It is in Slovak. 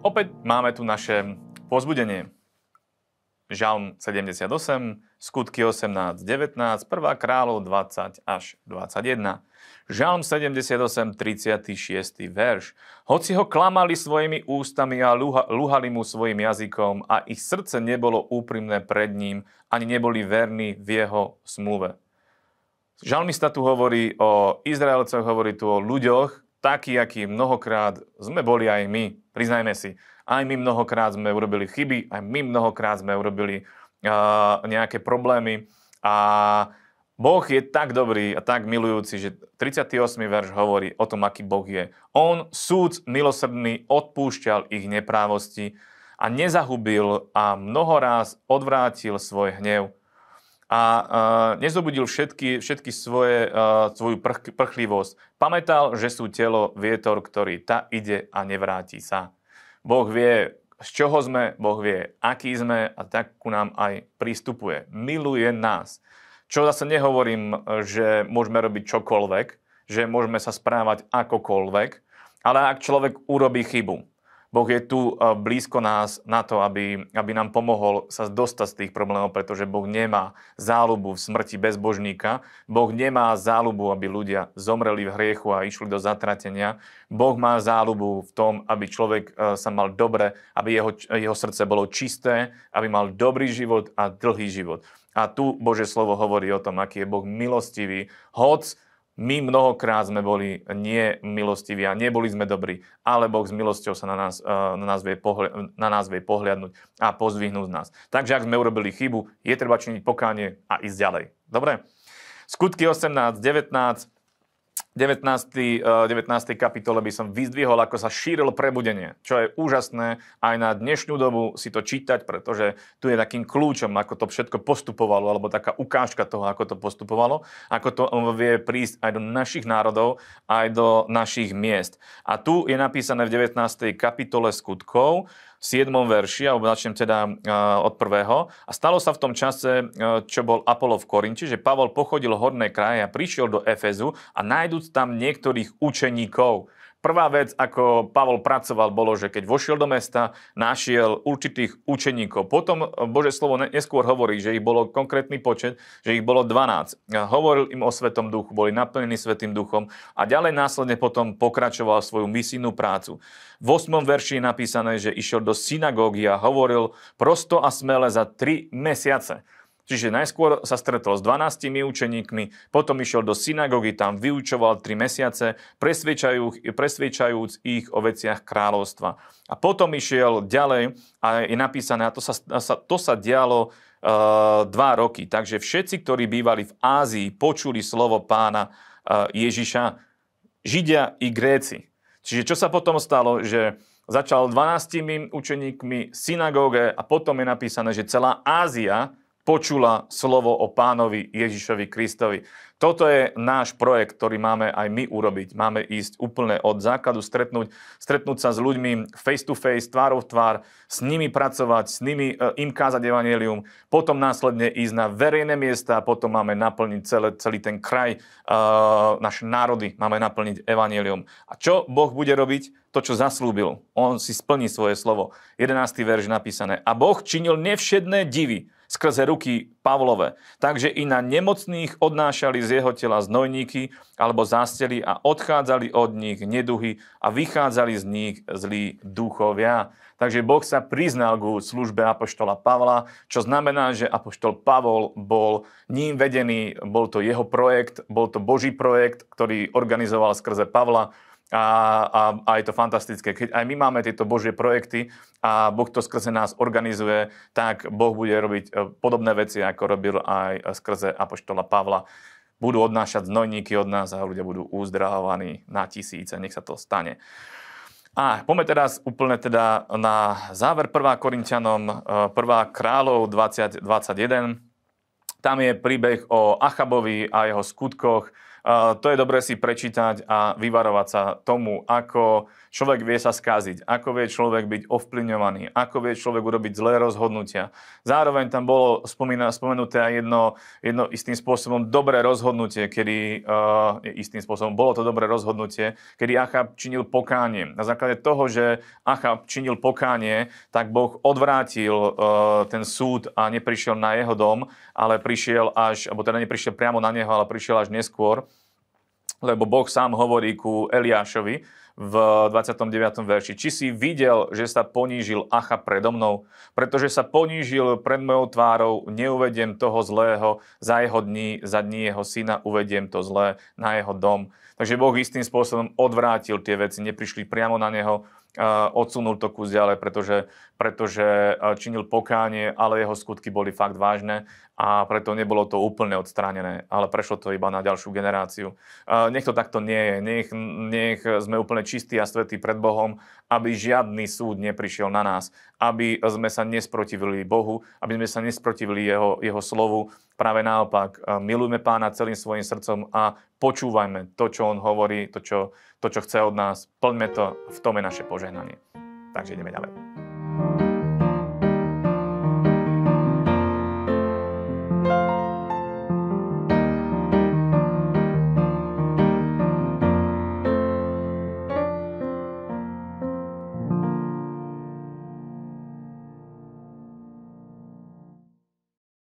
Opäť máme tu naše pozbudenie. Žalm 78, skutky 18, 19, 1. kráľov 20 až 21. Žalm 78, 36. verš. Hoci ho klamali svojimi ústami a luhali mu svojim jazykom a ich srdce nebolo úprimné pred ním, ani neboli verní v jeho smluve. Žalmista tu hovorí o Izraelcoch, hovorí tu o ľuďoch, takí, akí mnohokrát sme boli aj my, priznajme si. Aj my mnohokrát sme urobili chyby, aj my mnohokrát sme urobili uh, nejaké problémy a Boh je tak dobrý a tak milujúci, že 38. verš hovorí o tom, aký Boh je. On, súd milosrdný, odpúšťal ich neprávosti a nezahubil a mnohoráz odvrátil svoj hnev a uh, nezobudil všetky, všetky svoje, uh, svoju prch, prchlivosť. Pamätal, že sú telo vietor, ktorý ta ide a nevráti sa. Boh vie, z čoho sme, Boh vie, aký sme a tak ku nám aj prístupuje. Miluje nás. Čo zase nehovorím, že môžeme robiť čokoľvek, že môžeme sa správať akokoľvek, ale ak človek urobí chybu, Boh je tu e, blízko nás na to, aby, aby nám pomohol sa dostať z tých problémov, pretože Boh nemá záľubu v smrti bezbožníka. Boh nemá záľubu, aby ľudia zomreli v hriechu a išli do zatratenia. Boh má záľubu v tom, aby človek e, sa mal dobre, aby jeho, jeho srdce bolo čisté, aby mal dobrý život a dlhý život. A tu Bože slovo hovorí o tom, aký je Boh milostivý. Hoc my mnohokrát sme boli nie a neboli sme dobrí, ale Boh s milosťou sa na nás, eh, na nás, vie, pohľa, na nás vie pohľadnúť a pozvihnúť nás. Takže ak sme urobili chybu, je treba činiť pokánie a ísť ďalej. Dobre? Skutky 18, 19, 19. 19. kapitole by som vyzdvihol, ako sa šírilo prebudenie, čo je úžasné aj na dnešnú dobu si to čítať, pretože tu je takým kľúčom, ako to všetko postupovalo, alebo taká ukážka toho, ako to postupovalo, ako to vie prísť aj do našich národov, aj do našich miest. A tu je napísané v 19. kapitole skutkov, 7. verši, alebo začnem teda od prvého. A stalo sa v tom čase, čo bol Apollo v Korinči, že Pavol pochodil horné kraje a prišiel do Efezu a nájdúc tam niektorých učeníkov, Prvá vec, ako Pavol pracoval, bolo, že keď vošiel do mesta, našiel určitých učeníkov. Potom Bože slovo neskôr hovorí, že ich bolo konkrétny počet, že ich bolo 12. Hovoril im o Svetom duchu, boli naplnení Svetým duchom a ďalej následne potom pokračoval svoju misijnú prácu. V 8. verši je napísané, že išiel do synagógy a hovoril prosto a smele za 3 mesiace. Čiže najskôr sa stretol s 12 učeníkmi, potom išiel do synagógy, tam vyučoval 3 mesiace, presviečajúc ich o veciach kráľovstva. A potom išiel ďalej a je napísané, a to sa, to sa dialo uh, dva roky. Takže všetci, ktorí bývali v Ázii, počuli slovo pána uh, Ježiša, Židia i Gréci. Čiže čo sa potom stalo, že začal 12 učeníkmi synagóge a potom je napísané, že celá Ázia počula slovo o pánovi Ježišovi Kristovi. Toto je náš projekt, ktorý máme aj my urobiť. Máme ísť úplne od základu, stretnúť, stretnúť sa s ľuďmi face to face, tvárov tvár, s nimi pracovať, s nimi e, im kázať evanelium, potom následne ísť na verejné miesta potom máme naplniť celé, celý ten kraj, uh, naše národy máme naplniť evanelium. A čo Boh bude robiť? To, čo zaslúbil. On si splní svoje slovo. 11. verš napísané. A Boh činil nevšedné divy skrze ruky Pavlove. Takže i na nemocných odnášali z jeho tela znojníky alebo zástely a odchádzali od nich neduhy a vychádzali z nich zlí duchovia. Takže Boh sa priznal ku službe Apoštola Pavla, čo znamená, že Apoštol Pavol bol ním vedený, bol to jeho projekt, bol to Boží projekt, ktorý organizoval skrze Pavla a, a, a je to fantastické. Keď aj my máme tieto Božie projekty a Boh to skrze nás organizuje, tak Boh bude robiť e, podobné veci, ako robil aj skrze Apoštola Pavla. Budú odnášať znojníky od nás a ľudia budú uzdravovaní na tisíce. Nech sa to stane. A poďme teraz úplne teda na záver 1. Korintianom, 1. E, kráľov 20, 21. Tam je príbeh o Achabovi a jeho skutkoch to je dobré si prečítať a vyvarovať sa tomu, ako človek vie sa skaziť, ako vie človek byť ovplyvňovaný, ako vie človek urobiť zlé rozhodnutia. Zároveň tam bolo spomenuté aj jedno, jedno istým spôsobom dobré rozhodnutie, kedy uh, istým spôsobom bolo to dobré rozhodnutie, kedy Achab činil pokánie. Na základe toho, že Achab činil pokánie, tak Boh odvrátil uh, ten súd a neprišiel na jeho dom, ale prišiel až, alebo teda neprišiel priamo na neho, ale prišiel až neskôr lebo Boh sám hovorí ku Eliášovi v 29. verši. Či si videl, že sa ponížil Acha predo mnou? Pretože sa ponížil pred mojou tvárou, neuvediem toho zlého, za jeho dní, za dní jeho syna uvediem to zlé na jeho dom. Takže Boh istým spôsobom odvrátil tie veci, neprišli priamo na neho, odsunul to kus ďalej, pretože, pretože činil pokánie, ale jeho skutky boli fakt vážne a preto nebolo to úplne odstránené, ale prešlo to iba na ďalšiu generáciu. Nech to takto nie je, nech, nech sme úplne čistí a svetí pred Bohom, aby žiadny súd neprišiel na nás, aby sme sa nesprotivili Bohu, aby sme sa nesprotivili Jeho, jeho slovu. Práve naopak, milujme Pána celým svojim srdcom a počúvajme to, čo On hovorí, to, čo, to, čo chce od nás. Plňme to, v tom je naše požehnanie. Takže ideme ďalej.